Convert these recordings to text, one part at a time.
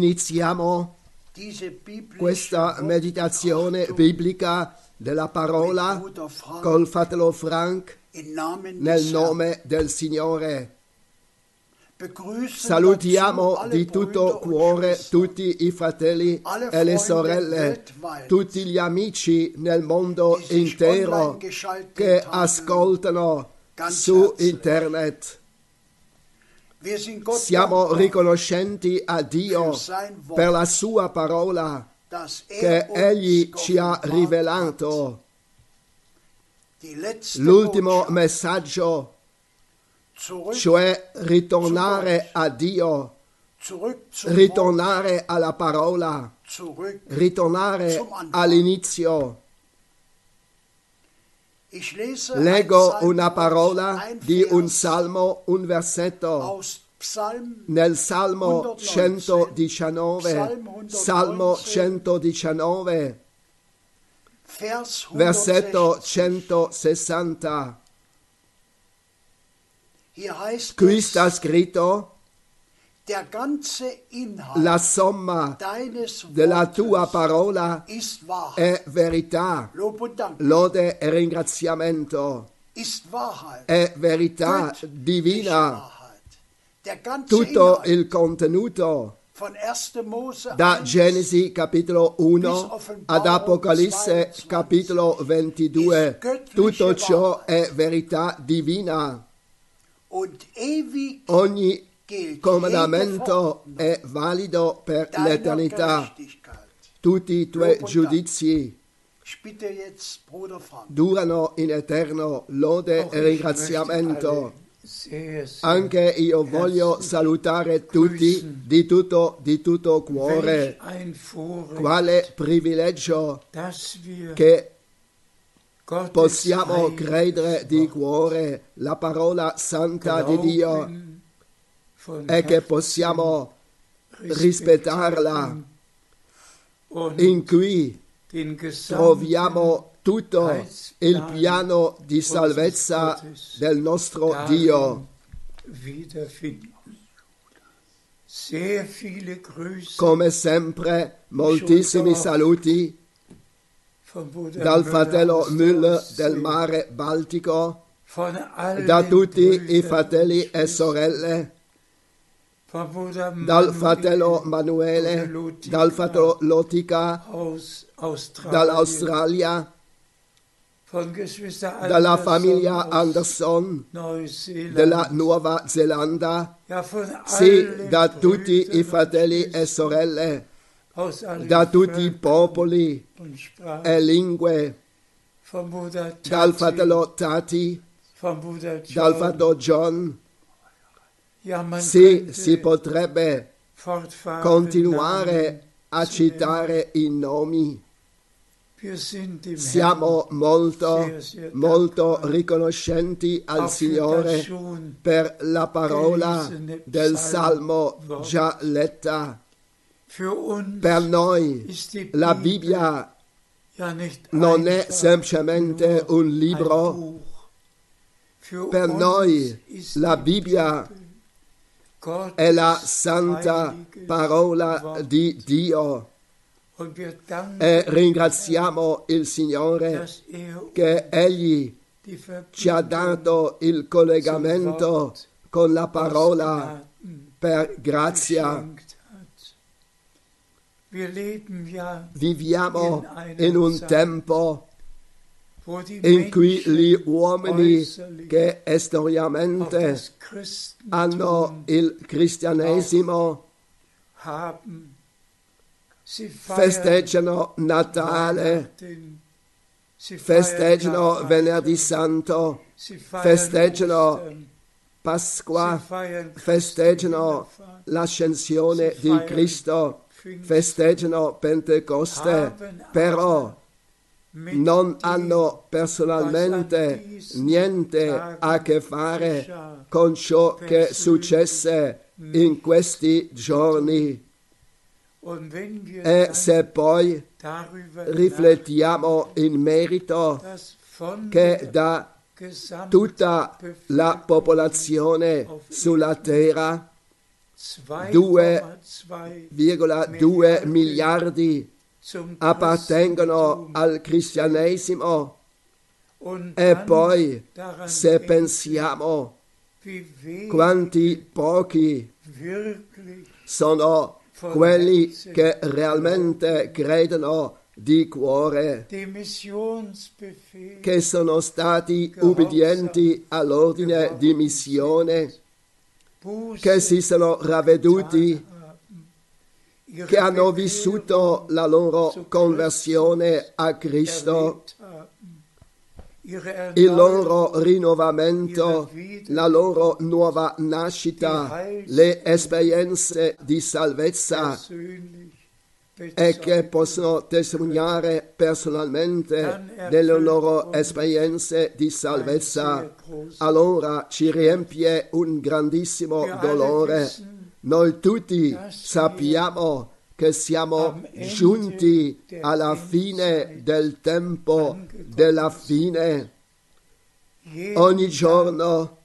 Iniziamo questa meditazione biblica della parola col fratello Frank nel nome del Signore. Salutiamo di tutto cuore tutti i fratelli e le sorelle, tutti gli amici nel mondo intero che ascoltano su internet. Siamo riconoscenti a Dio per la sua parola dass che er Egli ci ha rivelato. L'ultimo messaggio, cioè ritornare a Dio, ritornare alla parola, ritornare all'inizio. Leggo una parola di un salmo, un versetto. Nel Salmo 119, 119, Psalm 119, Salmo 119, Vers 160. versetto 160. Hier heißt Qui sta scritto la somma della tua parola è verità, lode e ringraziamento, è verità divina. Tutto il contenuto von 1. Mose da 1 Genesi capitolo 1 ad Apocalisse capitolo 22. Tutto ciò è verità divina. Ogni gilt comandamento è valido per l'eternità. Tutti i tuoi giudizi durano in eterno lode e ich ringraziamento. Anche io voglio salutare tutti di tutto, di tutto cuore. Quale privilegio che possiamo credere di cuore la parola santa di Dio e che possiamo rispettarla. In cui troviamo tutto il piano di salvezza del nostro Dio. Come sempre, moltissimi saluti dal fratello Müller del mare Baltico, da tutti i fratelli e sorelle, dal fratello Manuele, dal fratello Lotica, dall'Australia, dalla famiglia Anderson, della Nuova Zelanda, sì, da tutti i fratelli e sorelle, da tutti i popoli e lingue, dal fratello Tati, dal fratello John. Könnte si potrebbe continuare a citare i nomi. Siamo molto, molto riconoscenti al Signore per la parola del Salmo già letta. Per noi la Bibbia non è semplicemente un libro. Per noi la Bibbia è la santa parola di Dio. E ringraziamo il Signore che Egli ci ha dato il collegamento con la parola per grazia. Viviamo in un tempo in cui gli uomini che Christentum hanno il cristianesimo festeggiano Natale, festeggiano venerdì santo, festeggiano Pasqua, festeggiano l'ascensione di Cristo, festeggiano Pentecoste, però non hanno personalmente niente a che fare con ciò che successe in questi giorni. E se poi riflettiamo in merito che da tutta la popolazione sulla terra 2,2 miliardi appartengono al cristianesimo e poi se pensiamo quanti pochi sono quelli che realmente credono di cuore che sono stati ubbidienti all'ordine di missione, che si sono ravveduti, che hanno vissuto la loro conversione a Cristo, il loro rinnovamento, la loro nuova nascita, le esperienze di salvezza e che possono testimoniare personalmente delle loro esperienze di salvezza. Allora ci riempie un grandissimo dolore. Noi tutti sappiamo che siamo giunti alla fine del tempo della fine. Ogni giorno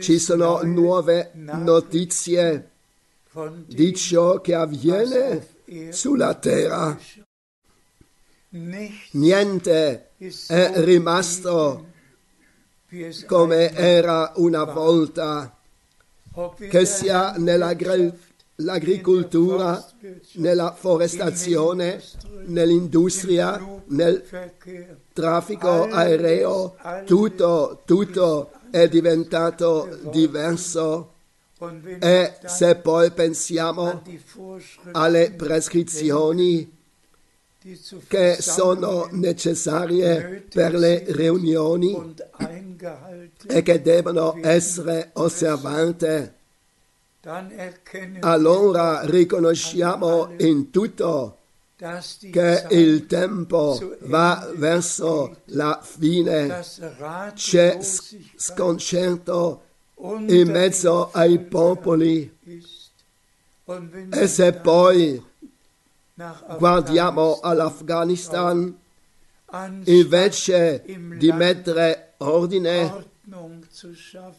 ci sono nuove notizie di ciò che avviene sulla terra. Niente è rimasto geblieben, wie es come era una volta, che sia nell'agricoltura, nella forestazione, nell'industria, nel traffico aereo, tutto, tutto è diventato diverso. E se poi pensiamo alle prescrizioni che sono necessarie per le riunioni e che devono essere osservate, allora riconosciamo in tutto che il tempo va verso la fine. C'è sconcerto in mezzo ai popoli e se poi guardiamo all'Afghanistan, invece di mettere ordine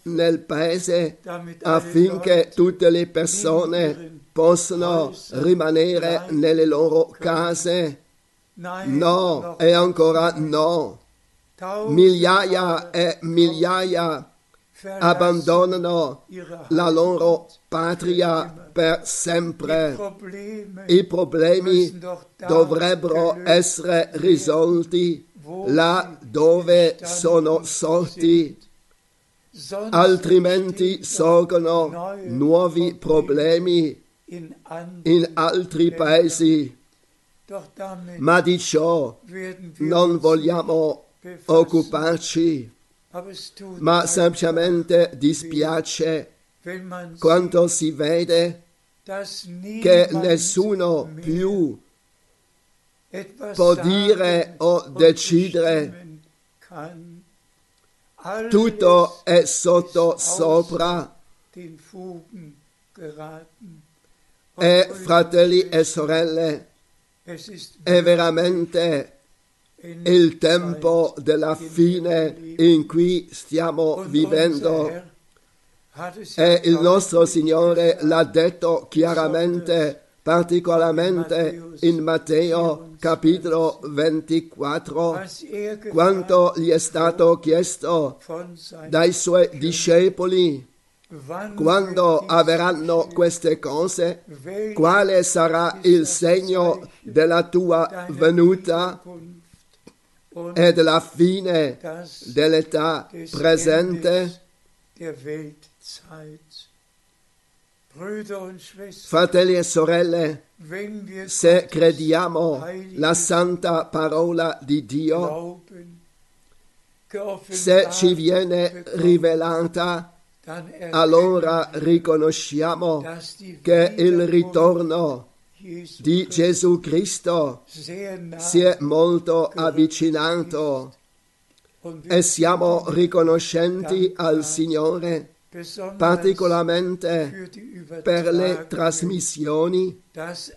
nel paese affinché tutte le persone possano rimanere nelle loro case. No, e ancora no. Migliaia e migliaia abbandonano la loro patria per sempre. I problemi dovrebbero essere risolti là dove sono sorti, altrimenti sorgono nuovi problemi in altri paesi. Ma di ciò non vogliamo occuparci, ma semplicemente dispiace quando si vede che nessuno più può dire o decidere. Tutto è sotto sopra. e Und fratelli e sorelle è veramente il tempo della fine in cui stiamo vivendo. E ja il nostro Signore l'ha detto chiaramente, particolarmente in Matteo capitolo 24, was er gefragt quanto gli è stato chiesto dai suoi discepoli quando avverranno queste cose, quale sarà il segno della tua venuta e della fine dell'età presente? Fratelli e sorelle, se crediamo la santa parola di Dio, se ci viene rivelata, allora riconosciamo che il ritorno di Gesù Cristo si è molto avvicinato. e siamo riconoscenti al Signore particolarmente per le trasmissioni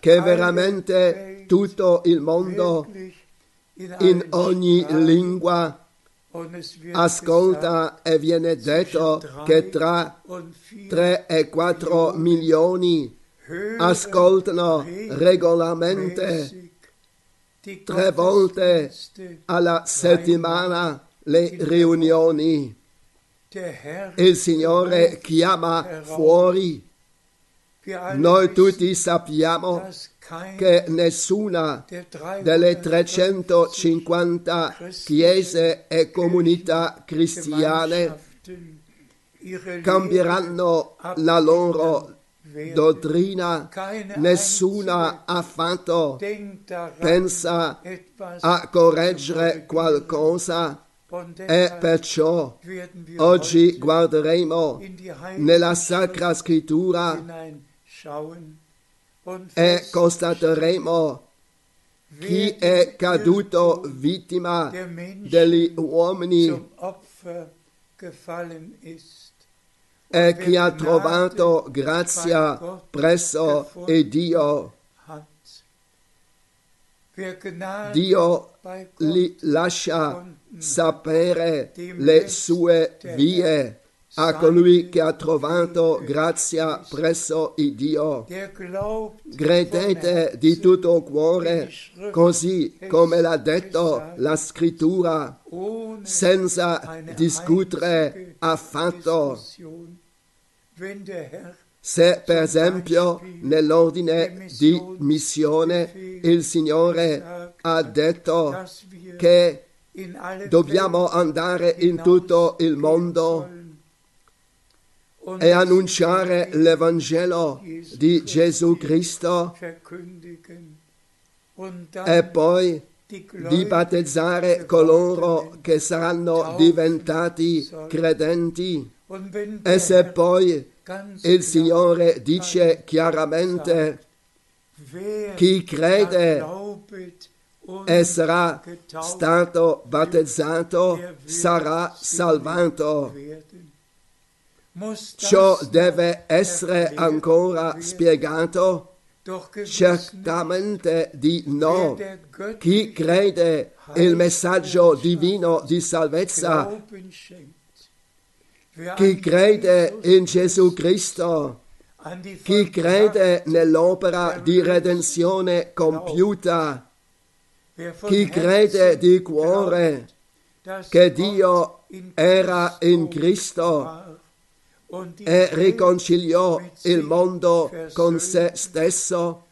che veramente tutto il mondo in, ogni lingua Ascolta e viene detto che tra gesagt, und vier 3 e 4 milioni ascoltano regolarmente tre volte alla settimana le riunioni. Herr, Il Signore chiama fuori. Noi tutti sappiamo che nessuna delle 350 350 chiese e comunità cristiane cambieranno la loro dottrina. Nessuna affatto pensa a correggere qualcosa e perciò oggi guarderemo nella Sacra Scrittura e constateremo chi è caduto vittima degli uomini e chi ha trovato grazia presso il Dio. Dio li lascia sapere le sue vie a colui che ha trovato grazia presso il Dio. Credete di tutto cuore, così come l'ha detto la scrittura, senza discutere affatto. Herr Se per esempio nell'ordine di missione il Signore ha detto che dobbiamo andare in tutto il mondo e annunciare l'Evangelo di Gesù Cristo dann e poi di battezzare coloro che saranno diventati credenti. E se poi il Signore dice chiaramente chi crede e sarà stato battezzato sarà salvato. Ciò deve essere ancora spiegato? Certamente di no. Chi crede il messaggio divino di salvezza, chi crede in Gesù Cristo, chi crede nell'opera di redenzione compiuta, chi crede di cuore che Dio era in Cristo e riconciliò il mondo con se stesso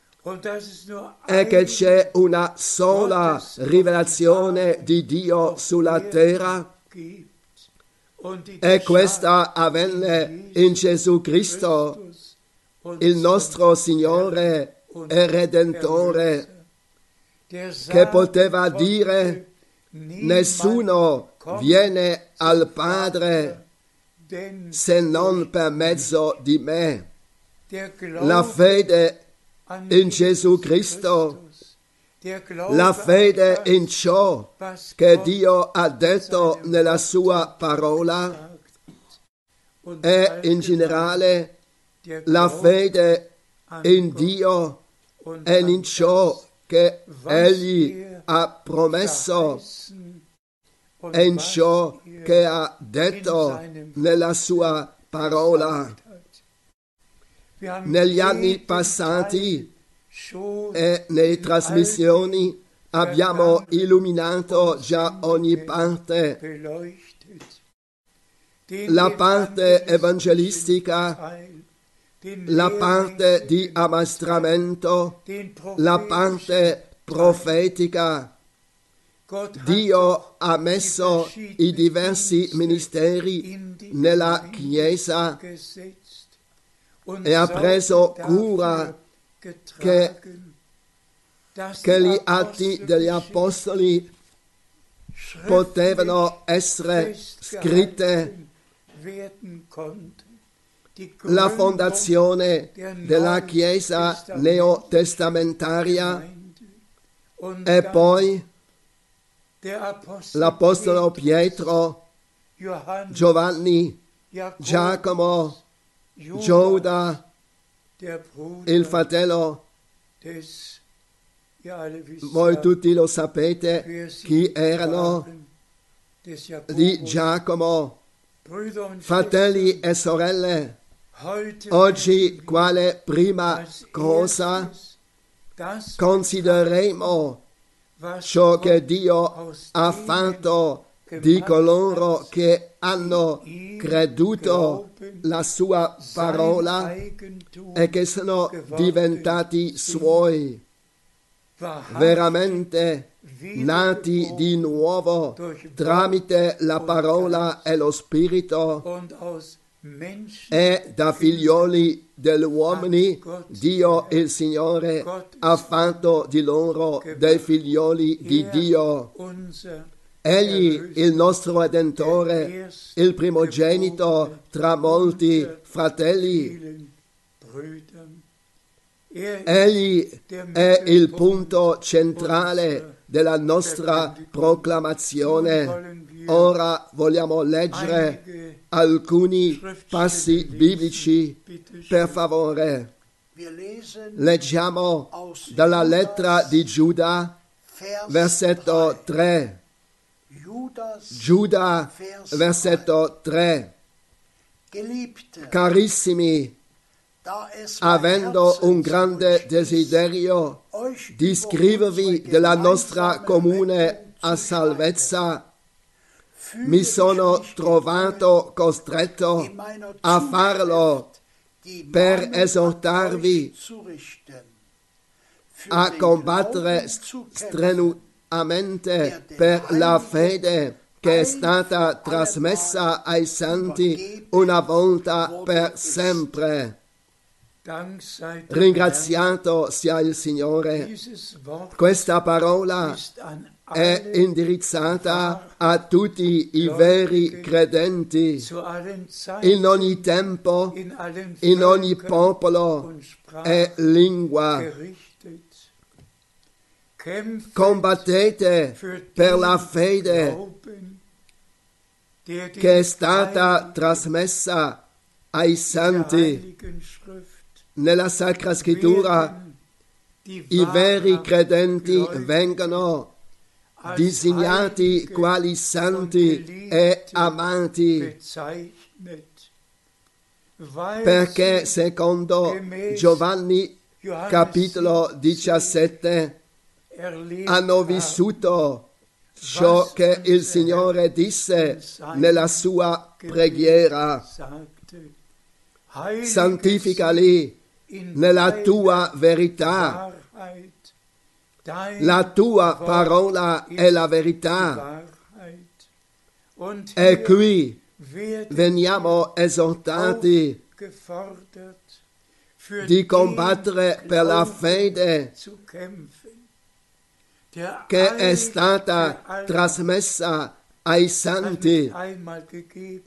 e che c'è una sola rivelazione di Dio sulla terra e questa avvenne in Gesù Cristo, il nostro Signore e Redentore, che poteva dire, nessuno viene al Padre se non per mezzo di me. La fede in Gesù Cristo, la fede in ciò che Dio ha detto nella sua parola e in generale la fede in Dio e in ciò che Egli ha promesso e in ciò che ha detto nella sua parola. Negli anni passati e nelle trasmissioni abbiamo illuminato già ogni parte, la parte evangelistica, la parte di ammastramento, la parte profetica. Dio ha messo i diversi ministeri nella Chiesa e ha preso cura che die gli atti degli apostoli potevano essere scritte la fondazione della Chiesa neotestamentaria e poi l'Apostolo Pietro, Giovanni, Giacomo, Giuda, il fratello, voi tutti lo sapete chi erano, di. Giacomo. Fratelli e sorelle, oggi quale prima cosa considereremo ciò che Dio ha fatto di coloro che hanno creduto la sua parola e che sono diventati suoi, veramente nati di nuovo tramite la parola e lo spirito e da figlioli dell'uomini Dio il Signore ha fatto di loro dei figlioli di Dio. unser Egli, il nostro Redentore, il primogenito tra molti fratelli. Er egli è il punto centrale della nostra proclamazione. Ora vogliamo leggere alcuni passi biblici, per favore. Leggiamo dalla lettera di Giuda, Vers versetto 3. Judas, Giuda, versetto 3. Geliebte, Carissimi, avendo un grande desiderio di scrivervi della nostra comune a salvezza, mi sono trovato costretto a farlo per esortarvi a combattere strenuamente per la fede che è stata trasmessa ai santi una volta per sempre. Ringraziato sia il. Signore. Questa parola è indirizzata a tutti i veri credenti in ogni tempo, in ogni popolo e lingua. Combattete per la fede che è stata trasmessa ai santi nella Sacra Scrittura. I veri credenti vengono disegnati quali santi e amati perché secondo Giovanni capitolo 17 erlebt hanno vissuto ciò che il Signore disse nella sua preghiera. Santificali nella tua verità. La tua parola è la verità. E qui veniamo esortati di combattere per la fede che è stata trasmessa ai santi,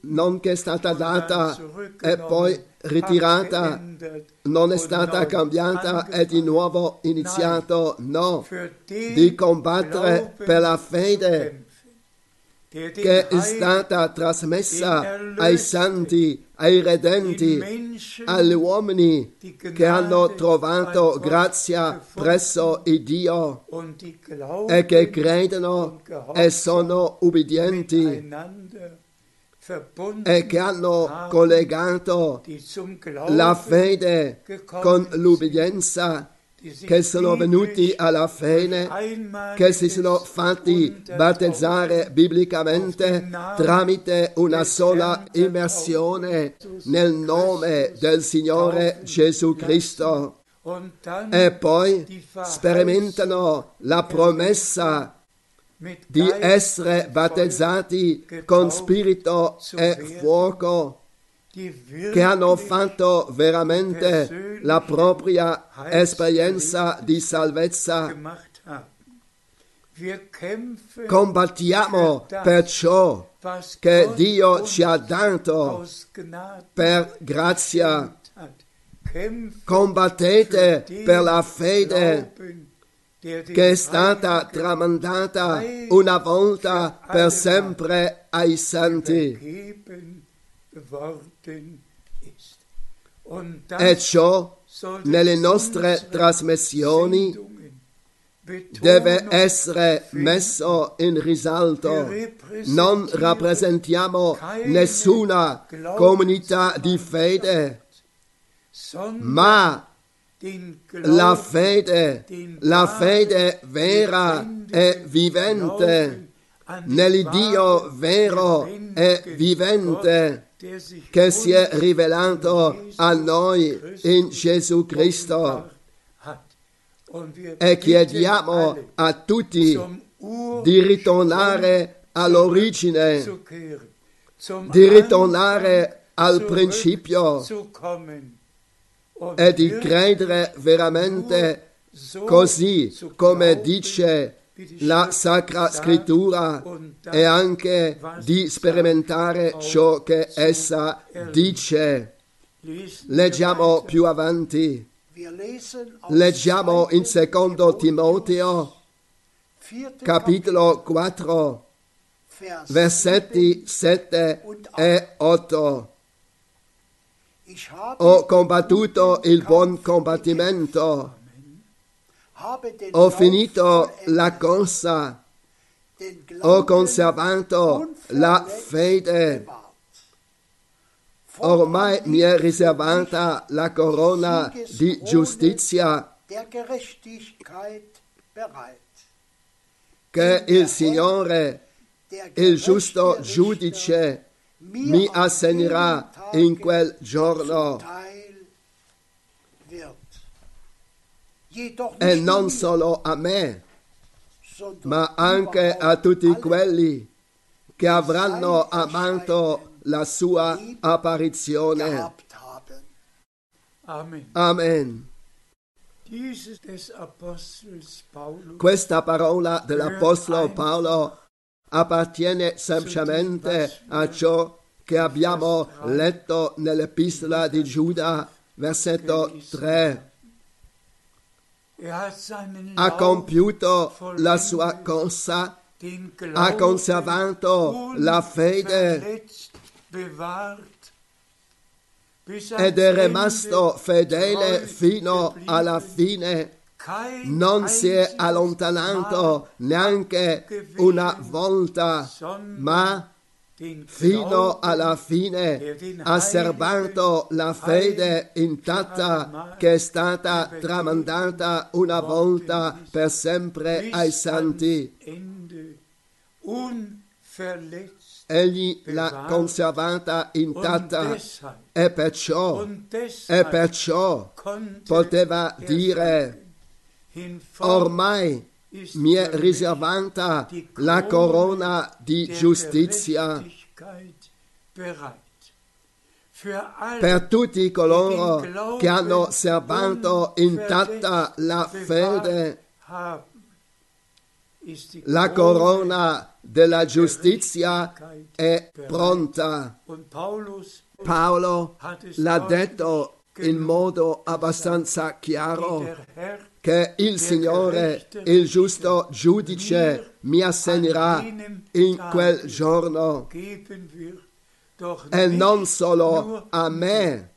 non che è stata data e poi ritirata, non è stata cambiata e di nuovo iniziato, no, di combattere per la fede che è stata trasmessa ai santi, ai den redenti, agli uomini. che hanno trovato grazia presso il Dio. e che credono e sono ubbidienti. e che hanno collegato la fede con l'ubbidienza, che sono venuti alla einmaliges che si sono fatti battezzare biblicamente tramite una sola immersione nel nome del Signore Gesù Cristo. E poi sperimentano la promessa di essere battezzati con spirito e fuoco, che hanno fatto veramente la propria esperienza di salvezza. Combattiamo perciò was che Dio ci ha dato per grazia. Combattete per la fede che è stata tramandata una volta per sempre ai santi. E ciò nelle nostre trasmissioni deve essere messo in risalto. Non rappresentiamo nessuna comunità di fede, ma la fede, la fede vera e vivente, nell'Iddio vero e vivente che si è rivelato a noi in Gesù Cristo. E chiediamo a tutti di ritornare all'origine, di ritornare al principio e di credere veramente così come dice la Sacra Scrittura e anche di sperimentare ciò che essa dice. Leggiamo più avanti, leggiamo in 2. secondo Timoteo 4. capitolo 4 Vers versetti 7 e 8. Ich habe Ho combattuto il buon combattimento, ho finito la corsa, ho conservato la fede. Ormai mi è riservata la corona di giustizia che il Signore, il giusto giudice, mi assegnerà in quel giorno. E non solo a me, ma anche a tutti quelli che avranno amato la sua apparizione. Amen. Questa parola dell'Apostolo Paolo appartiene semplicemente a ciò che abbiamo letto nell'Epistola di Giuda, versetto 3. Ha compiuto la sua corsa, ha conservato la fede. ed è rimasto fedele fino alla fine. Non si è allontanato neanche una volta, ma fino alla fine ha serbato la fede intatta che è stata tramandata una volta per sempre ai santi. Egli l'ha conservata intatta e perciò, e perciò poteva dire ormai mi è riservata la corona di giustizia per tutti coloro che hanno serbato intatta la fede, la corona della giustizia è pronta. Paolo l'ha detto in modo abbastanza chiaro che il Signore, il giusto giudice, mi assegnerà in quel giorno. e non solo a me,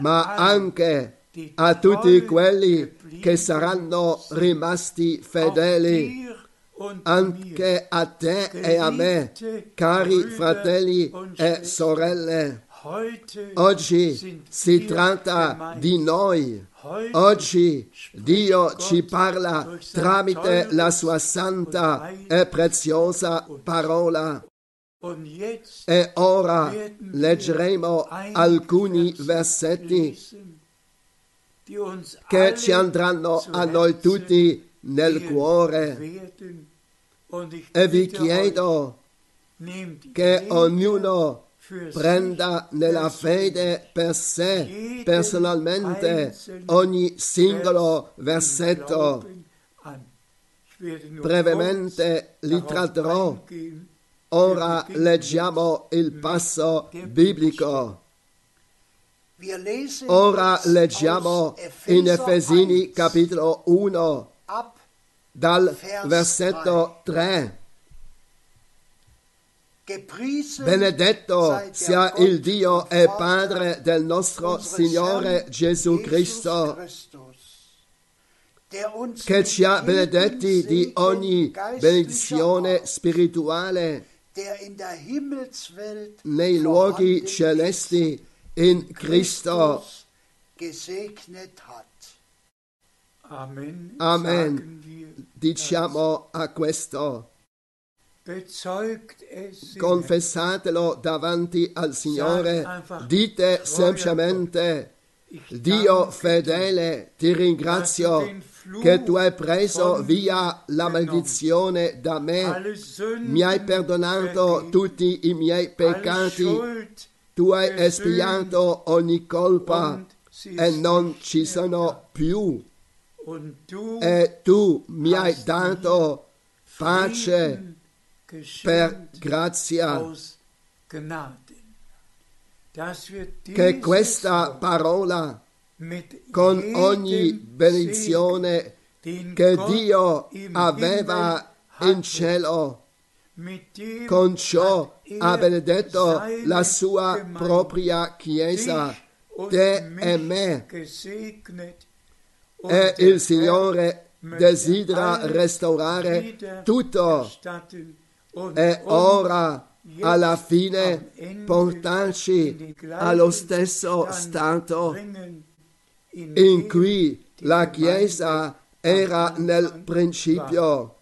ma anche a tutti quelli che saranno rimasti fedeli, anche a te e a me, cari fratelli e sorelle. Oggi si tratta di noi. Oggi Dio ci parla tramite la sua santa e preziosa parola. E ora leggeremo alcuni versetti che ci andranno a noi tutti nel cuore. E vi chiedo che ognuno prenda nella fede per sé, personalmente, ogni singolo versetto. Brevemente li tratterò. Ora leggiamo il passo biblico. Ora leggiamo in Efesini 1 capitolo 1 ab dal versetto 3. Benedetto sia il Dio e Padre del nostro Signore Gesù Cristo, che ci ha benedetti di ogni benedizione spirituale der in der Himmelswelt nei luoghi celesti in Cristo. Christus gesegnet hat. Amen. Amen. Diciamo a questo, confessatelo davanti al Signore, dite semplicemente, Dio fedele, ti ringrazio che tu hai preso via la maledizione da me, mi hai perdonato tutti i miei peccati, tu hai espiato ogni colpa e non ci sono più. E tu mi hai dato pace per grazia. Che questa parola, con ogni benedizione che Dio aveva in cielo, con ciò hat er ha benedetto la sua propria Chiesa, te e me. E il Signore desidera restaurare tutto e ora alla fine portarci allo stesso stato in, cui la Chiesa era nel principio.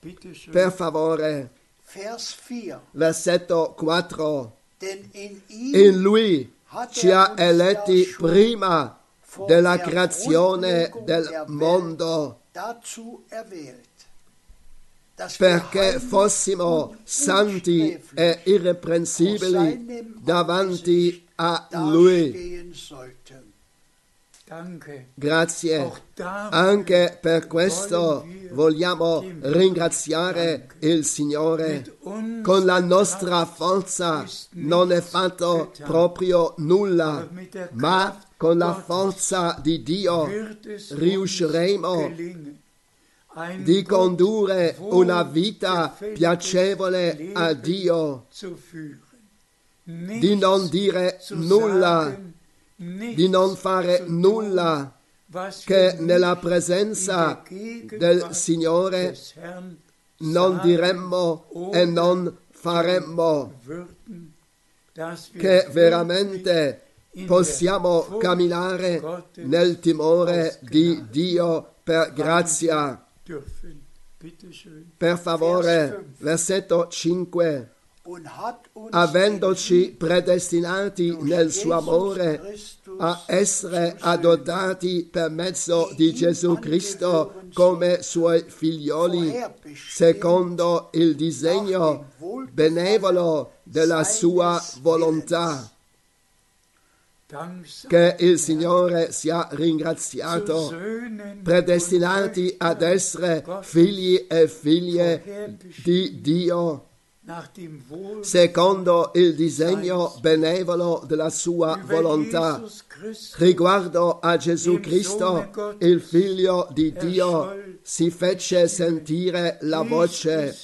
Per favore, Vers 4. versetto 4. Denn in lui ci er ha uns eletti prima della creazione del mondo perché fossimo santi e irreprensibili davanti a lui. Grazie. Anche per questo vogliamo ringraziare il Signore. Con la nostra forza non è fatto proprio nulla, ma con la forza di Dio riusciremo di condurre una vita piacevole a Dio, di non dire nulla, di non fare nulla che nella presenza del Signore non diremmo e non faremmo, che veramente possiamo camminare nel timore di Dio per grazia. Per favore, versetto 5. Und hat uns Avendoci predestinati nel suo amore a essere adottati per mezzo di Gesù Cristo come suoi figlioli, secondo il disegno benevolo della sua volontà. Che il Signore sia ringraziato, predestinati ad essere figli e figlie di Dio, secondo il disegno benevolo della sua volontà. Riguardo a Gesù Cristo, il figlio di Dio, si fece sentire la voce.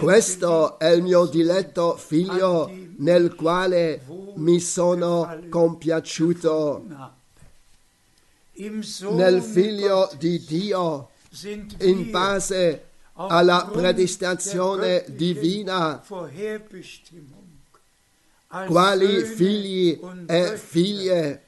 Questo è il mio diletto figlio nel quale mi sono compiaciuto. Nel figlio di Dio, in base alla predestinazione divina, quali figli e figlie,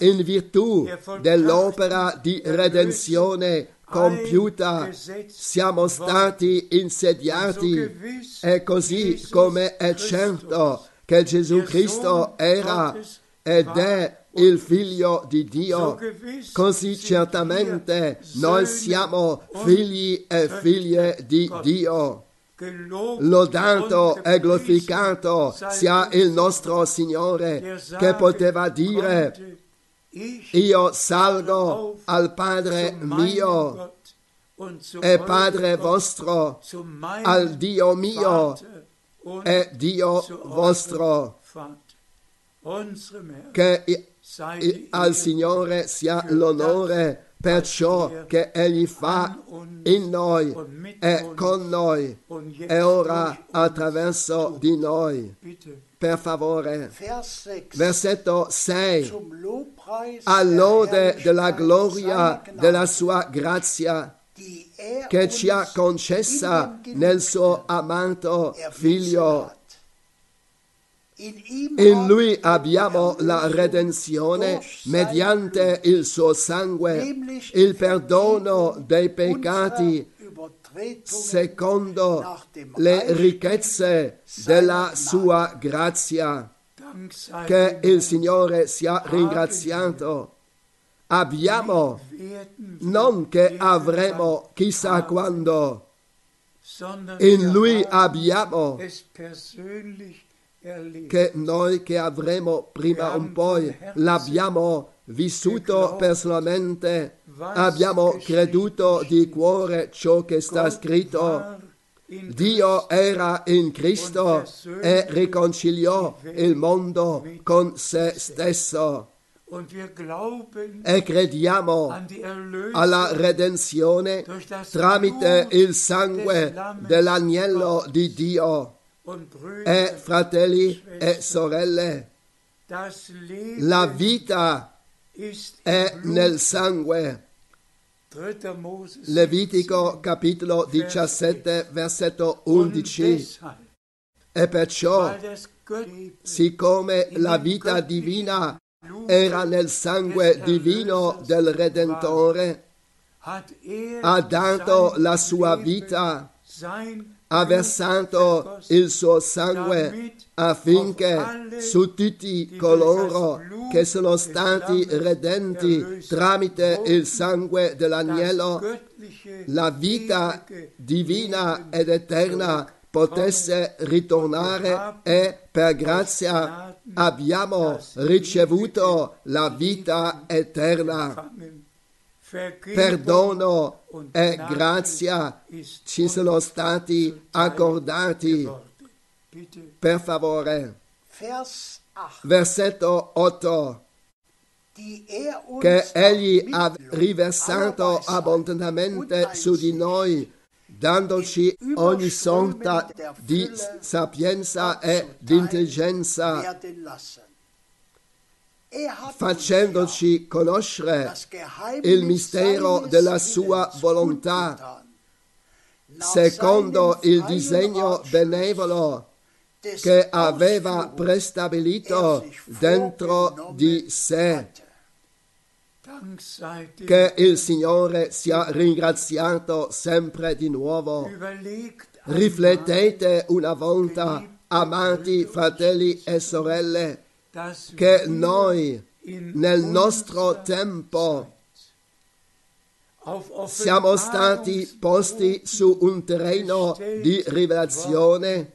in virtù dell'opera di redenzione compiuta, siamo stati insediati. E così come è certo che Gesù Cristo era ed è il figlio di Dio, così certamente noi siamo figli e figlie di Dio. Lodato e glorificato sia il nostro Signore che poteva dire io salgo al Padre mio e Padre vostro, al Dio mio e Dio vostro, che al Signore sia l'onore per ciò che Egli fa in noi e con noi e ora attraverso di noi. Per favore, Vers 6. versetto 6. Zum Lobpreis A der lode della gloria della sua grazia er che ci ha concessa nel suo amato erwiesen figlio. In lui abbiamo la redenzione mediante il suo sangue, il perdono dei peccati secondo le ricchezze della sua grazia. Che il Signore sia ringraziato. Abbiamo non che avremo chissà quando, in lui abbiamo. Che noi che avremo prima o poi l'abbiamo vissuto personalmente, abbiamo creduto di cuore ciò che sta scritto. Dio era in Cristo e riconciliò il mondo con se stesso. E crediamo alla redenzione tramite il sangue dell'agnello di Dio. E fratelli e sorelle, la vita è nel sangue. 3. Mose Levitico capitolo 17 versetto 17. Und 11. deshalb, E perciò, siccome la vita divina era nel sangue divino del Redentore, ha dato la sua vita, ha versato il suo sangue affinché su tutti coloro che sono stati redenti tramite il sangue dell'agnello, la vita divina ed eterna potesse ritornare e per grazia abbiamo ricevuto la vita eterna. Perdono e grazia ci sono stati accordati. Per favore, Vers 8. versetto 8. Die er uns che egli ha riversato abbondantemente su di noi, dandoci ogni sorta di sapienza e di intelligenza, facendoci conoscere il mistero della sua volontà, secondo il disegno benevolo che aveva prestabilito dentro di sé. Che il Signore sia ringraziato sempre di nuovo. Riflettete una volta, amati fratelli e sorelle, che noi nel nostro tempo siamo stati posti su un terreno di rivelazione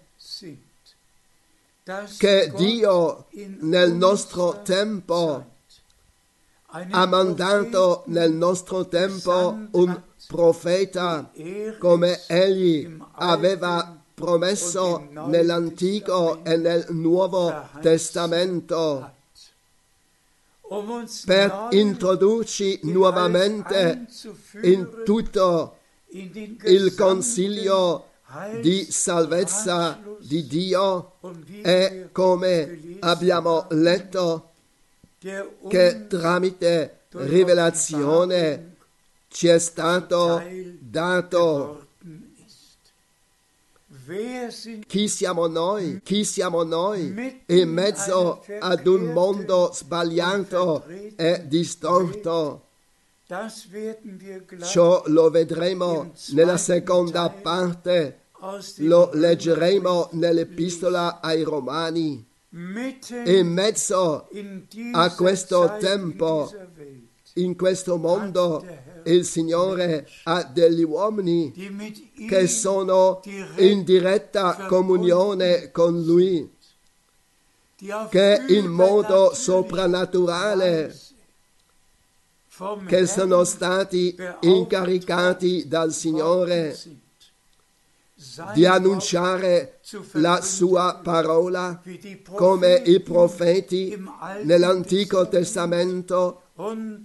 che Dio nel nostro tempo ha mandato nel nostro tempo un profeta come egli aveva promesso nell'Antico e nel Nuovo Testamento. Per introdurci in nuovamente in tutto il consiglio di salvezza di Dio e come abbiamo letto che tramite rivelazione ci è stato dato chi siamo noi, chi siamo noi? In mezzo ad un mondo sbagliato e distorto. Ciò lo vedremo nella seconda parte, lo leggeremo nell'epistola ai Romani. In mezzo a questo tempo, in questo mondo il Signore ha degli uomini che sono in diretta comunione con Lui, che in modo soprannaturale che sono stati incaricati dal Signore di annunciare la sua parola come i profeti nell'Antico Testament Testamento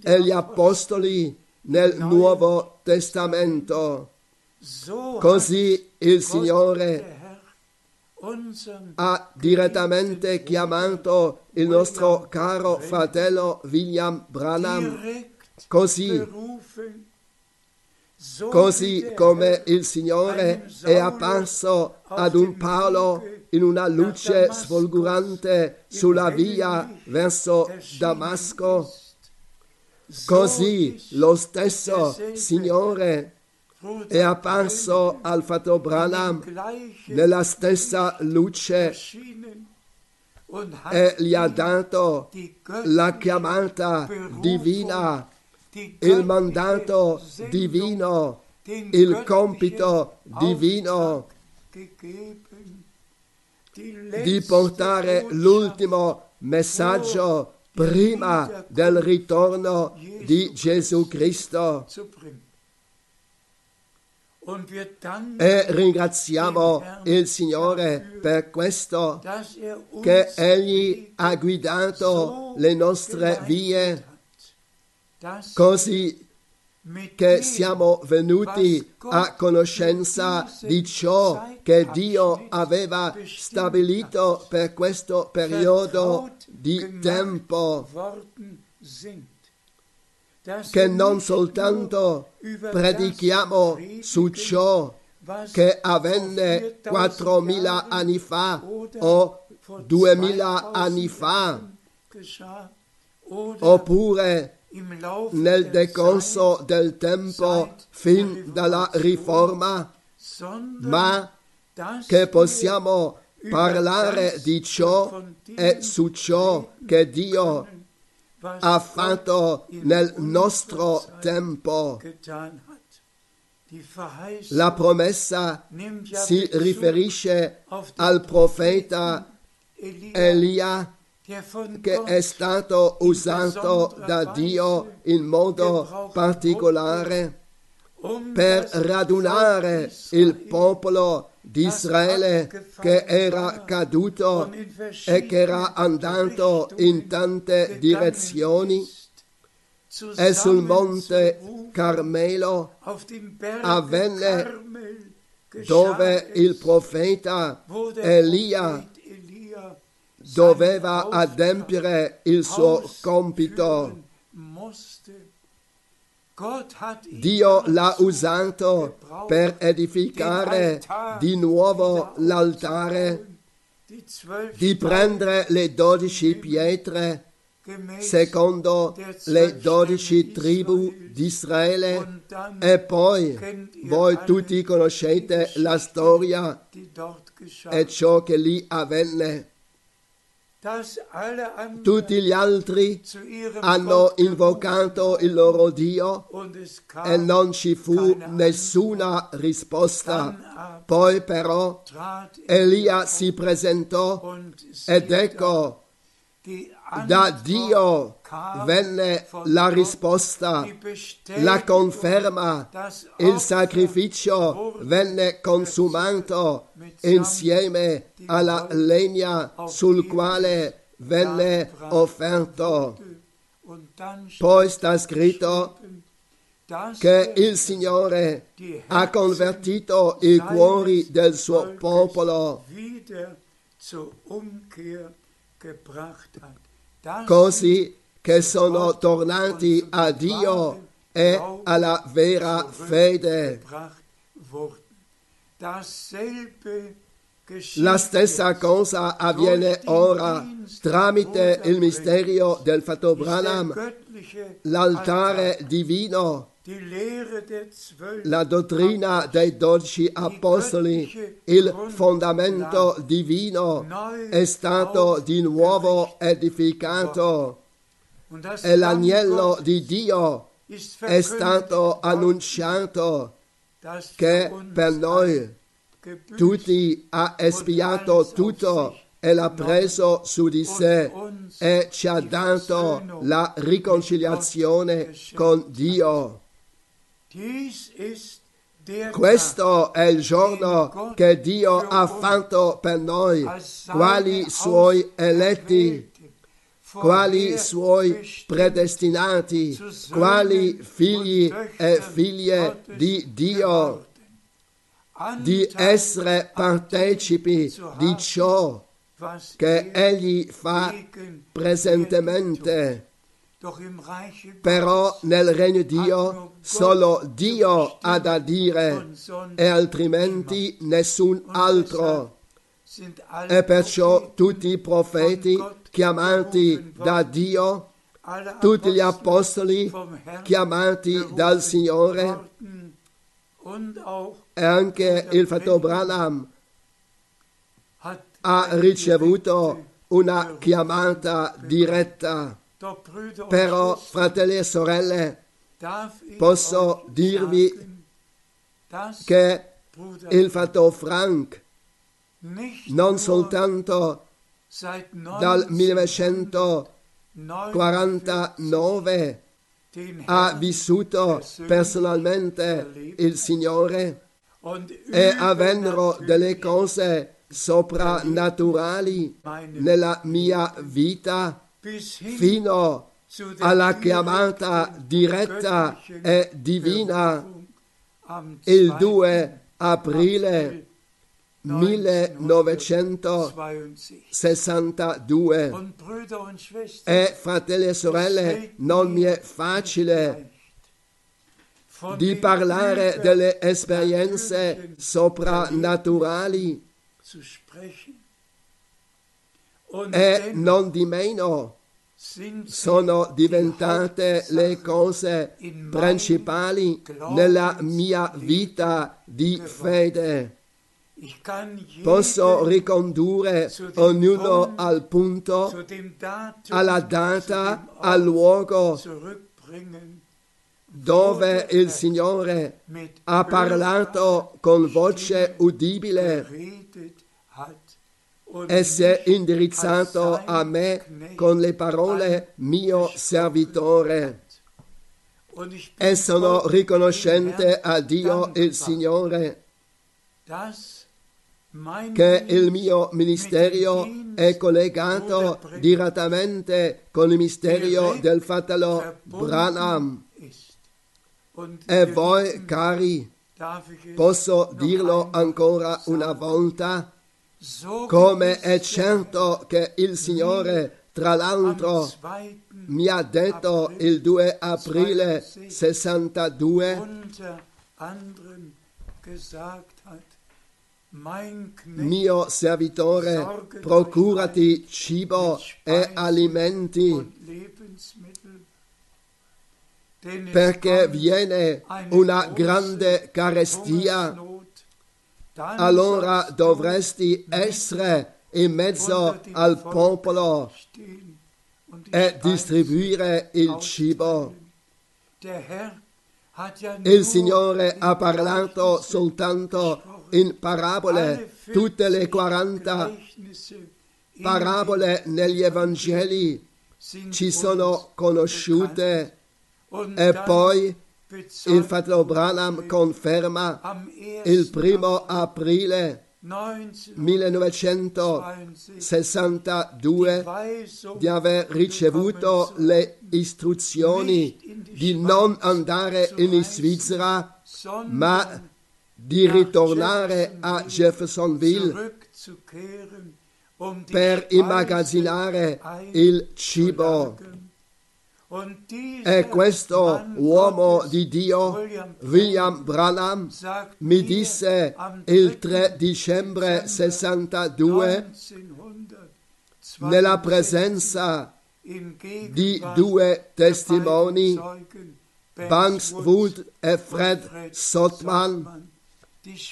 e gli apostoli nel Nuovo Testamento. Così il Signore ha direttamente chiamato il nostro caro fratello William Branham, così, così come il Signore è apparso ad un Paolo in una luce sfolgorante sulla via verso Damasco, così lo stesso Signore è apparso al fratello Branham nella stessa luce e gli ha dato la chiamata divina, il mandato divino, il compito divino di portare l'ultimo messaggio prima del ritorno di Gesù Cristo. E ringraziamo il Signore per questo, che Egli ha guidato le nostre vie, così che siamo venuti a conoscenza di ciò che Dio aveva stabilito per questo periodo di tempo, che non soltanto predichiamo su ciò che avvenne 4000 4.000 Jahren anni fa o vor 2000 2000 anni fa, oppure nel decorso del tempo fin dalla riforma, ma che possiamo parlare di ciò e su ciò che Dio ha fatto nel nostro tempo. La promessa si riferisce al profeta Elia, che è stato usato da Dio in modo particolare per radunare il popolo di Israele che era caduto e che era andato in tante direzioni. E sul monte Carmelo avvenne dove il profeta Elia doveva adempiere il suo compito. Dio l'ha usato per edificare di nuovo l'altare, di prendere le dodici pietre secondo le dodici tribù di Israele e poi voi tutti conoscete la storia e ciò che lì avvenne. Tutti gli altri hanno invocato il loro Dio e non ci fu nessuna risposta. Poi però Elia si presentò ed ecco, da Dio venne la risposta, la conferma, il sacrificio venne consumato insieme alla legna sul quale venne offerto. Poi sta scritto che il Signore ha convertito i cuori del suo popolo così che sono tornati a Dio e alla vera fede. La stessa cosa avviene ora tramite il mistero del Fatto Branham, l'altare Altar, divino, la dottrina dei dodici apostoli, il fondamento divino è stato di nuovo edificato. E l'agnello di Dio è stato annunciato che per noi tutti ha espiato tutto e l'ha preso su di sé e ci ha dato la riconciliazione con Dio. Questo è il giorno che Dio ha fatto per noi, quali suoi eletti, quali suoi predestinati, quali figli e figlie di Dio, di essere partecipi di ciò che Egli fa presentemente. Però nel regno di Dio solo Dio ha da dire e altrimenti nessun altro. E perciò tutti i profeti chiamati da Dio, tutti gli apostoli chiamati dal Signore e anche il fratello Branham ha ricevuto una chiamata diretta. Però, fratelli e sorelle, posso dirvi che il fratello Frank non soltanto dal 1949 ha vissuto personalmente il Signore e avvennero delle cose soprannaturali nella mia vita fino alla chiamata diretta e divina il 2 aprile 1962 e fratelli e sorelle non mi è facile di parlare delle esperienze soprannaturali e non di meno sono diventate le cose principali nella mia vita di fede. Posso ricondurre ognuno al punto, alla data, al luogo dove il Signore ha parlato con voce udibile e si è indirizzato a me con le parole mio servitore. E sono riconoscente a Dio il Signore che il mio ministero è collegato direttamente con il mistero del fratello Branham. E voi, cari, posso dirlo ancora una volta, come è certo che il Signore, tra l'altro, mi ha detto il 2 aprile 62, mio servitore, procurati cibo e alimenti, perché viene una grande carestia, allora dovresti essere in mezzo al popolo e distribuire il cibo. Il Signore ha parlato soltanto in parabole, tutte le 40 parabole negli Evangeli ci sono conosciute e poi il fratello Branham conferma il primo aprile 1962 di aver ricevuto le istruzioni di non andare in Svizzera ma di ritornare a Jeffersonville per immagazzinare il cibo. E questo uomo di Dio, William Branham, mi disse il 3 dicembre 62 nella presenza di due testimoni, Banks Wood e Fred Sottman,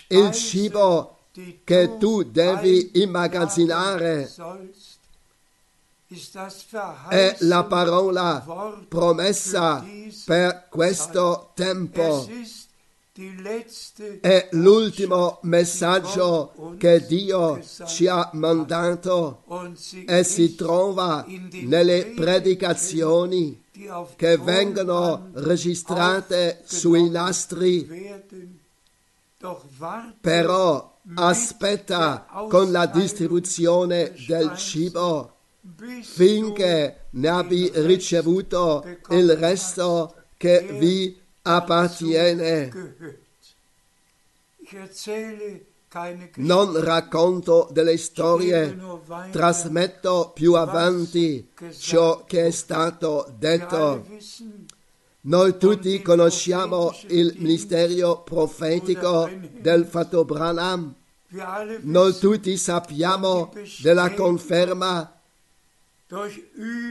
il cibo che tu devi immagazzinare è la parola promessa per questo tempo. È l'ultimo messaggio che Dio ci ha mandato e si trova nelle predicazioni che vengono registrate sui nastri. Però aspetta con la distribuzione del cibo finché ne abbi ricevuto il resto che vi appartiene. Non racconto delle storie, trasmetto più avanti ciò che è stato detto. Noi tutti conosciamo il ministero profetico del Fatto Branham. Noi tutti sappiamo della conferma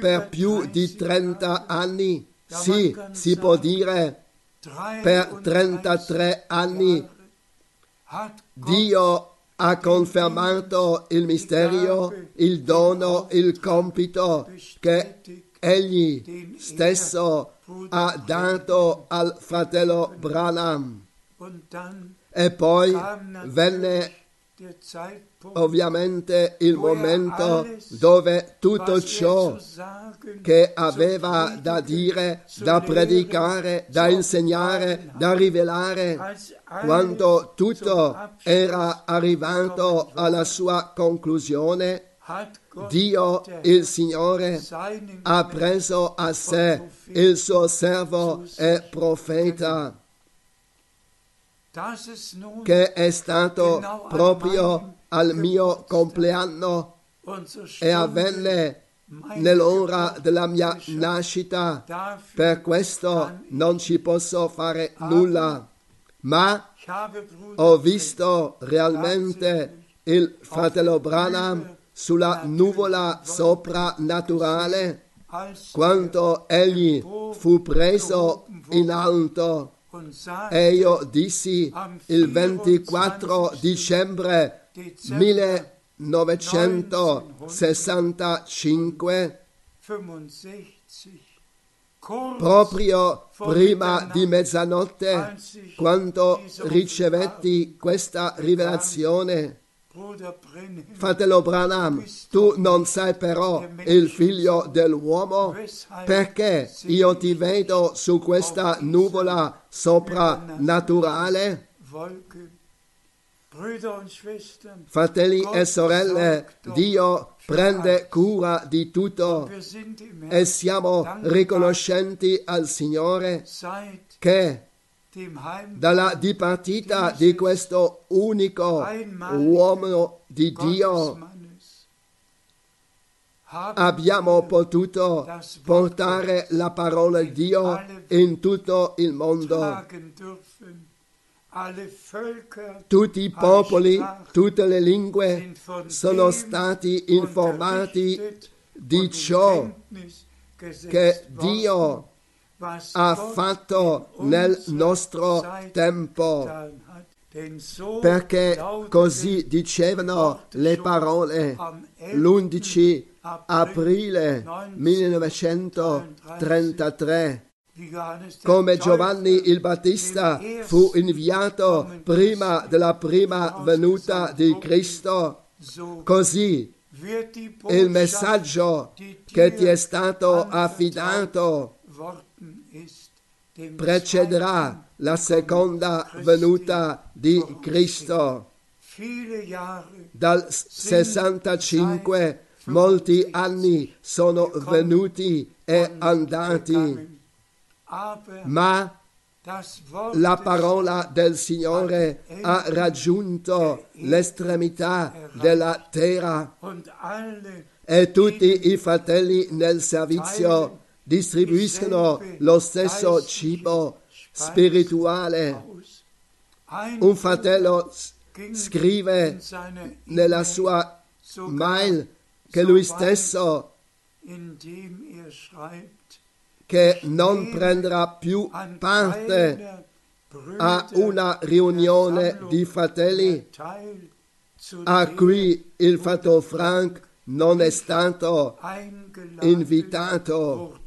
per più di 30 anni. Sì, si può dire per 33 anni Dio ha confermato il mistero, il dono, il compito che egli stesso ha dato al fratello Branham. E poi venne ovviamente il momento dove tutto ciò che aveva da dire, da predicare, da insegnare, da rivelare, quando tutto era arrivato alla sua conclusione, Dio il Signore ha preso a sé il suo servo e profeta, che è stato proprio al mio compleanno e avvenne nell'ora della mia nascita. Per questo non ci posso fare nulla, ma ho visto realmente il fratello Branham sulla nuvola soprannaturale quando egli fu preso in alto e io dissi il 24 dicembre 1965 65 kurz proprio prima di mezzanotte quando ricevetti questa rivelazione. Fratello Branham, tu non sei però il figlio dell'uomo? Perché io ti vedo su questa nuvola soprannaturale. Fratelli e sorelle, Dio prende cura di tutto. E siamo riconoscenti al Signore che dalla dipartita di questo unico uomo di Dio abbiamo potuto portare la parola di Dio in tutto il mondo. Tutti i popoli, tutte le lingue sono stati informati di ciò che Dio ha fatto nel nostro tempo. Perché così dicevano le parole am l'11 aprile 1933. Come Giovanni il Battista fu inviato prima della prima venuta di Cristo, così il messaggio che ti è stato affidato precederà la seconda venuta di Cristo. Dal 65 molti anni sono venuti e andati, ma la parola del Signore ha raggiunto l'estremità della terra. e tutti i fratelli nel servizio distribuiscono lo stesso cibo spirituale. Un fratello scrive nella sua mail che lui stesso che non prenderà più parte a una riunione di fratelli a cui il fratello Frank non è stato invitato.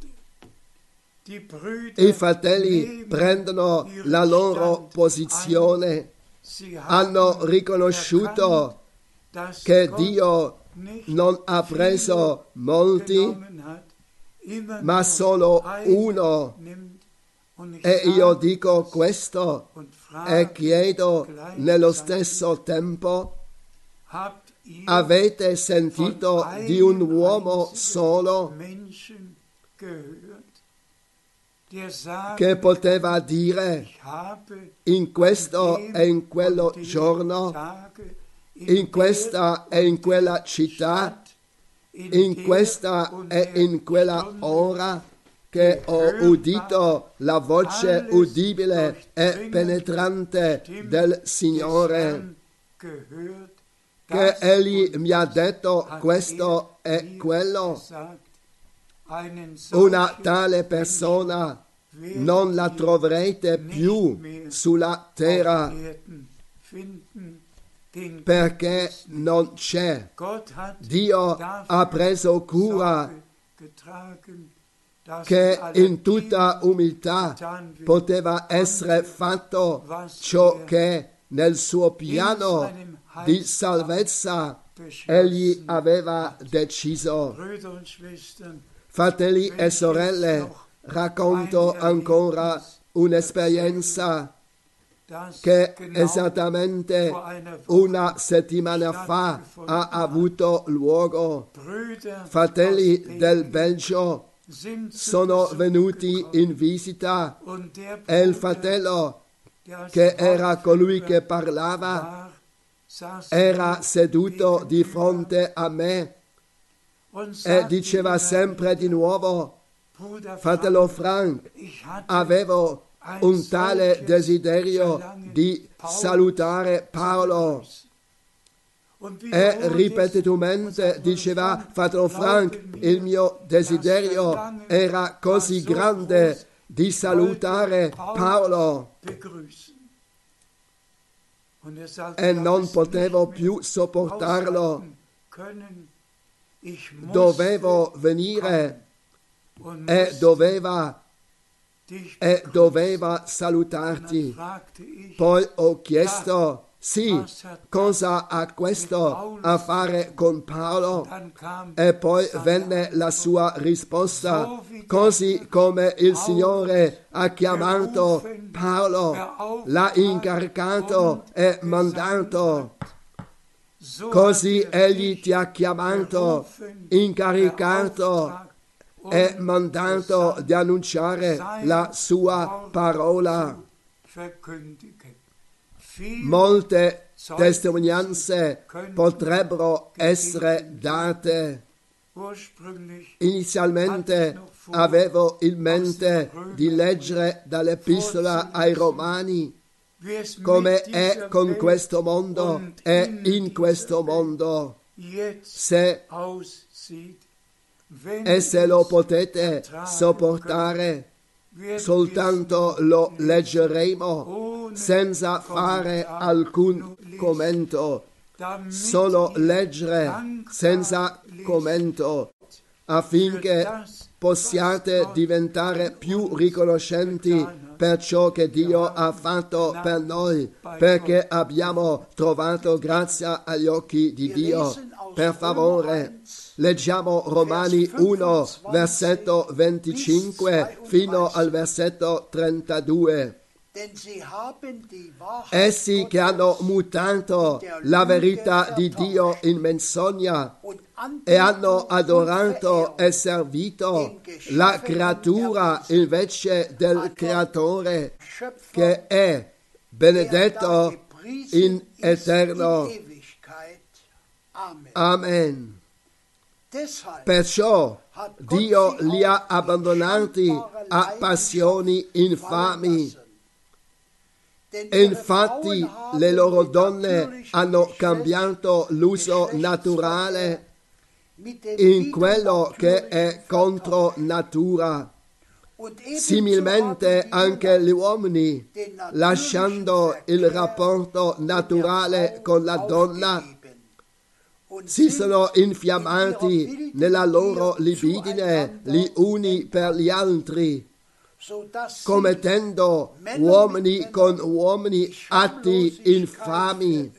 I fratelli prendono la loro posizione, hanno riconosciuto che Dio non ha preso molti, ma solo uno. E io dico es questo e chiedo nello stesso tempo, avete sentito di un uomo solo? Che poteva dire in questo e in quello giorno, in questa e in quella città, in questa e in quella ora che ho udito la voce udibile e penetrante del Signore, che Egli mi ha detto questo e quello. Una tale persona non la troverete più sulla terra perché non c'è. Dio ha preso cura che in tutta umiltà poteva essere fatto ciò che nel suo piano di salvezza egli aveva deciso. Fratelli e sorelle, racconto ancora un'esperienza che esattamente una settimana fa ha avuto luogo. Fratelli del Belgio sono venuti in visita. E il fratello che era colui che parlava era seduto di fronte a me e diceva sempre di nuovo, fratello Frank, avevo un tale desiderio di salutare Paolo. E ripetutamente diceva fratello Frank il mio desiderio era così grande di salutare Paolo. E "Ich non potevo più sopportarlo. Dovevo venire e doveva e doveva salutarti. Poi ho chiesto sì cosa ha questo a fare con Paolo? E poi venne la sua risposta, così come il Signore ha chiamato Paolo, l'ha incaricato e mandato, così egli ti ha chiamato, incaricato und mandato di annunciare la sua parola. Molte testimonianze potrebbero essere date. Inizialmente avevo in mente di leggere dall'epistola ai Romani come è con questo mondo e in questo mondo. Se e se lo potete sopportare, soltanto lo leggeremo senza fare alcun commento, solo leggere senza commento, affinché possiate diventare più riconoscenti per ciò che Dio ha fatto per noi, perché abbiamo trovato grazia agli occhi di Dio. Per favore, leggiamo Romani 1, versetto 25 fino al versetto 32. Denn sie haben die Wahrheit Essi che hanno mutato la verità di Dio in mensogna und e hanno adorato e servito la creatura invece del creatore che è benedetto in eterno. Amen. Perciò Dio li ha abbandonati a passioni infami. Infatti le loro donne hanno cambiato l'uso naturale in quello che è contro natura. Similmente anche gli uomini, lasciando il rapporto naturale con la donna, si sono in infiammati nella loro libidine gli uni per gli altri, commettendo uomini con uomini atti infami,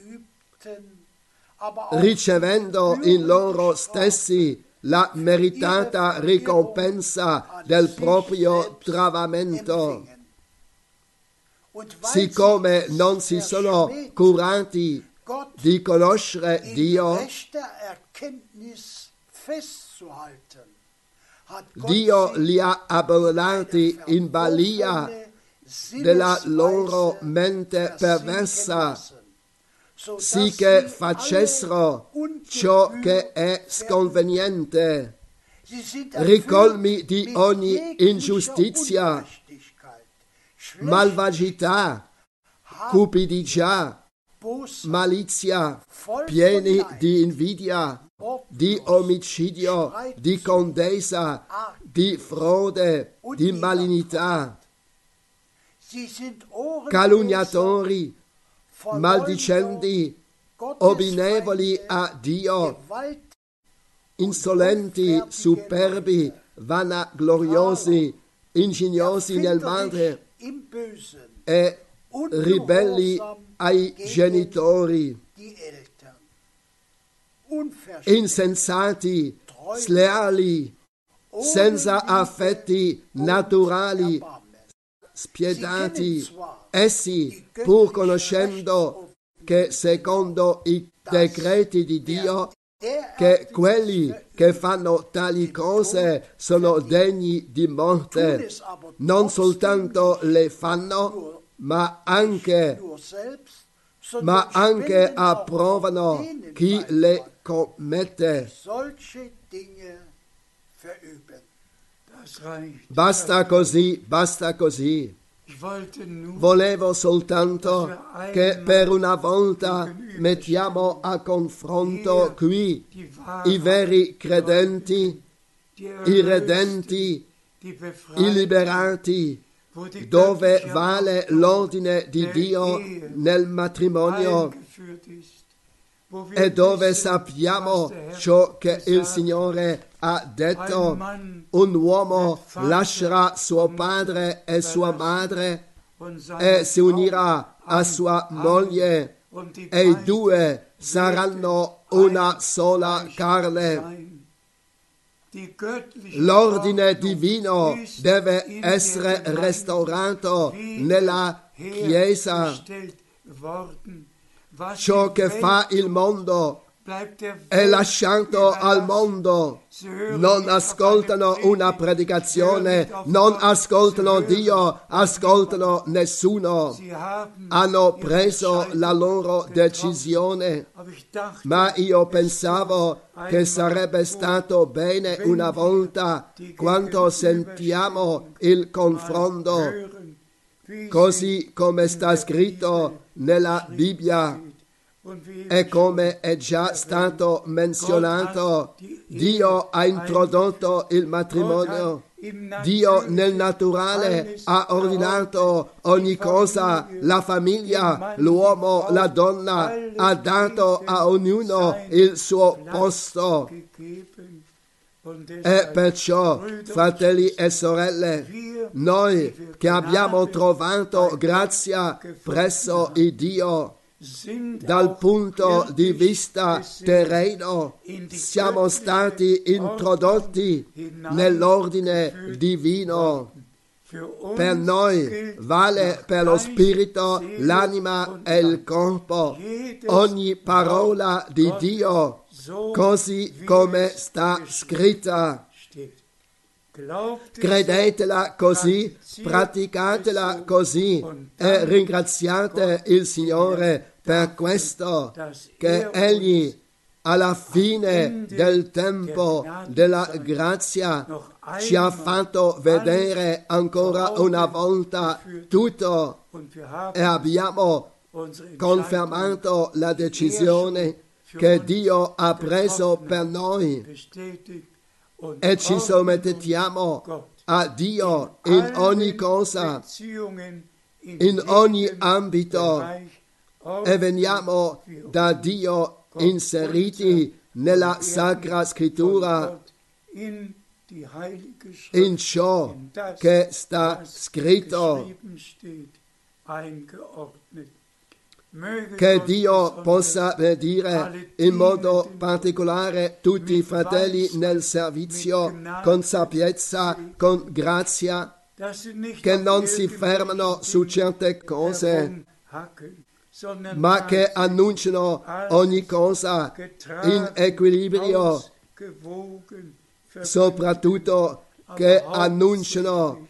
ricevendo in loro stessi la meritata ricompensa del proprio travamento. Siccome non si sono curati Di conoscere Dio, Dio li ha abbandonati in balia della loro mente perversa, sì che facessero ciò che è sconveniente, ricolmi di ogni ingiustizia, malvagità, cupidigia, malizia, pieni di invidia, di omicidio, di condesa, di frode, di malignità, calunniatori, Verleumder, maldicendi, obbinevoli a Dio, insolenti, superbi, vanagloriosi, ingegnosi nel male e ribelli ai genitori, insensati, sleali, senza affetti naturali, spietati. Essi, pur conoscendo che secondo i decreti di Dio, che quelli che fanno tali cose sono degni di morte, non soltanto le fanno, ma anche, ma anche approvano chi le commette. Basta così, basta così. Volevo soltanto che per una volta mettiamo a confronto qui i veri credenti, i redenti, i liberati, dove vale l'ordine di Dio nel matrimonio e dove sappiamo ciò che il Signore ha detto. Un uomo lascerà suo padre e sua madre e si unirà a sua moglie e i due saranno una sola carne. L'ordine divino deve essere restaurato nella Chiesa. Ciò che fa il mondo Welt lasciato al mondo. Non ascoltano una predicazione, non ascoltano Dio, ascoltano nessuno. Hanno preso la loro decisione. Ma io pensavo che sarebbe stato bene una volta quando sentiamo il confronto, così come sta scritto nella Bibbia e come è già stato menzionato, Dio ha introdotto il matrimonio. Dio nel naturale ha ordinato ogni cosa, la famiglia, l'uomo, la donna, ha dato a ognuno il suo posto. E perciò, fratelli e sorelle, noi che abbiamo trovato grazia presso il Dio, dal punto di vista terreno siamo stati introdotti nell'ordine divino. Per noi vale per lo spirito, l'anima e il corpo ogni parola di Dio, così come sta scritta. Credetela così, praticatela così e ringraziate il Signore per questo che er Egli alla fine del tempo della grazia ci ha fatto vedere ancora una volta tutto. E abbiamo confermato la decisione che Dio ha preso per noi e ci sommettiamo a Dio in ogni cosa, in ogni ambito e veniamo da Dio inseriti nella Sacra Scrittura in ciò che sta scritto. Che Dio possa benedire in modo particolare tutti i fratelli nel servizio con sapienza, con grazia, che non si fermano su certe cose, ma che annunciano ogni cosa in equilibrio, soprattutto che annunciano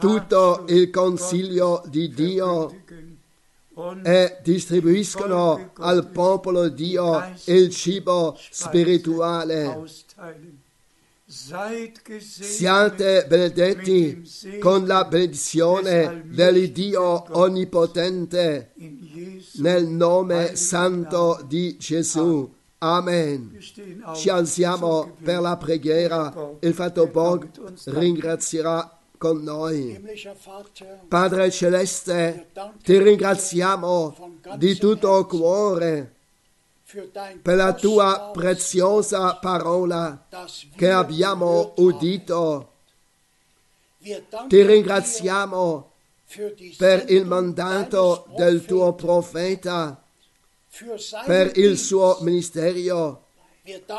tutto il consiglio di Dio e distribuiscono al popolo di Dio il cibo spirituale. Siate benedetti con la benedizione dell'Iddio Onnipotente nel nome santo di Gesù. Amen. Ci alziamo per la preghiera. Il Fatto Borg ringrazierà con noi. Padre Celeste, ti ringraziamo di tutto cuore per la tua preziosa parola che abbiamo udito. Ti ringraziamo per il mandato del tuo profeta, per il suo danken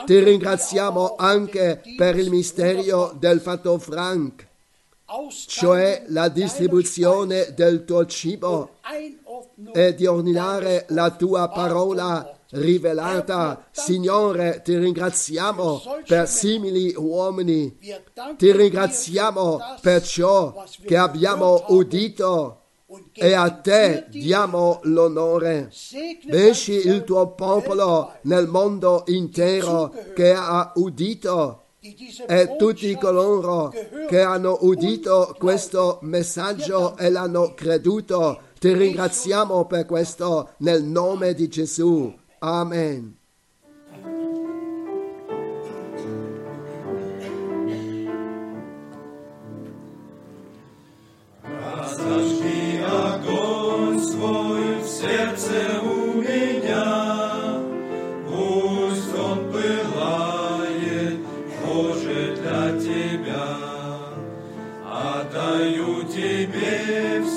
Ti ringraziamo anche per il Dienst misterio del fatto Frank, cioè la distribuzione del tuo cibo e di ordinare la tua parola rivelata. Signore, ti ringraziamo per simili uomini. Ti ringraziamo per ciò che abbiamo udito e a te diamo l'onore. Dein il tuo popolo nel mondo intero che ha udito e tutti Botschaft coloro gehört che hanno udito und questo messaggio e l'hanno creduto. Ti ringraziamo per questo nel nome di Gesù. Amen. Зажги огонь свой в сердце у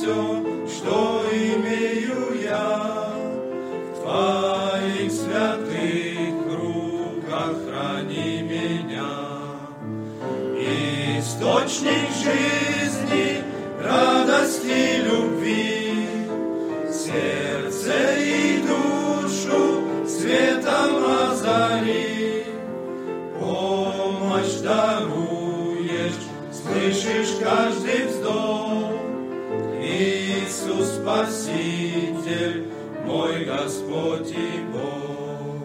все, что имею я, в Твоих святых руках храни меня. Источник жизни, радости, любви, сердце и душу светом озари. Помощь даруешь, слышишь каждый Спаситель, мой Господь и Бог.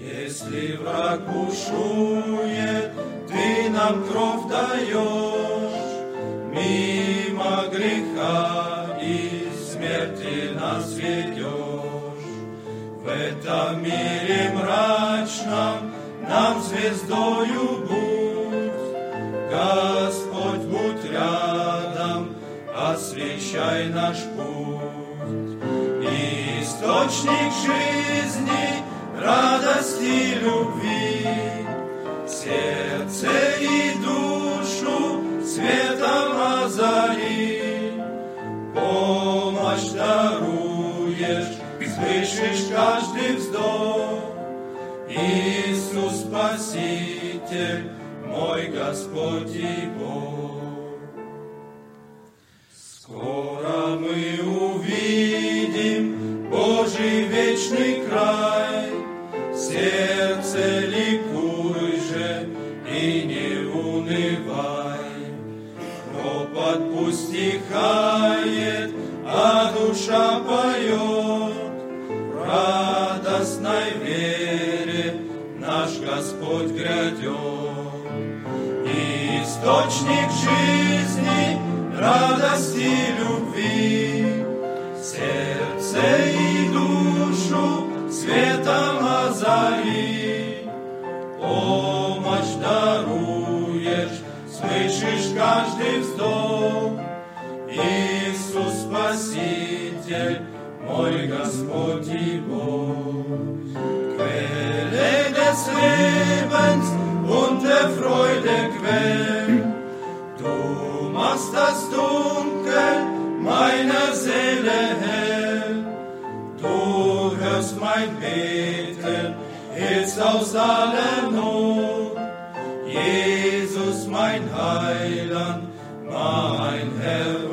Если враг бушует, ты нам кровь даешь, мимо греха и смерти нас ведешь. В этом мире мрачном нам звездою будь, освещай наш путь. Источник жизни, радости, любви, сердце и душу светом озари. Помощь даруешь, слышишь каждый вздох. Иисус Спаситель, мой Господь и Бог. Скоро мы увидим Божий вечный край. Сердце ликуй же и не унывай. Ропот пусть стихает, а душа поет. Радостной вере наш Господь грядет. Источник жизни, радости, любви, сердце и душу светом озари. Помощь даруешь, слышишь каждый вздох. Иисус Спаситель, мой Господь и Бог. Quelle des Lebens und der Freude Quell. Machst das Dunkel meiner Seele hell. Du hörst mein Beten, hilfst aus aller Not. Jesus, mein Heiland, mein Herr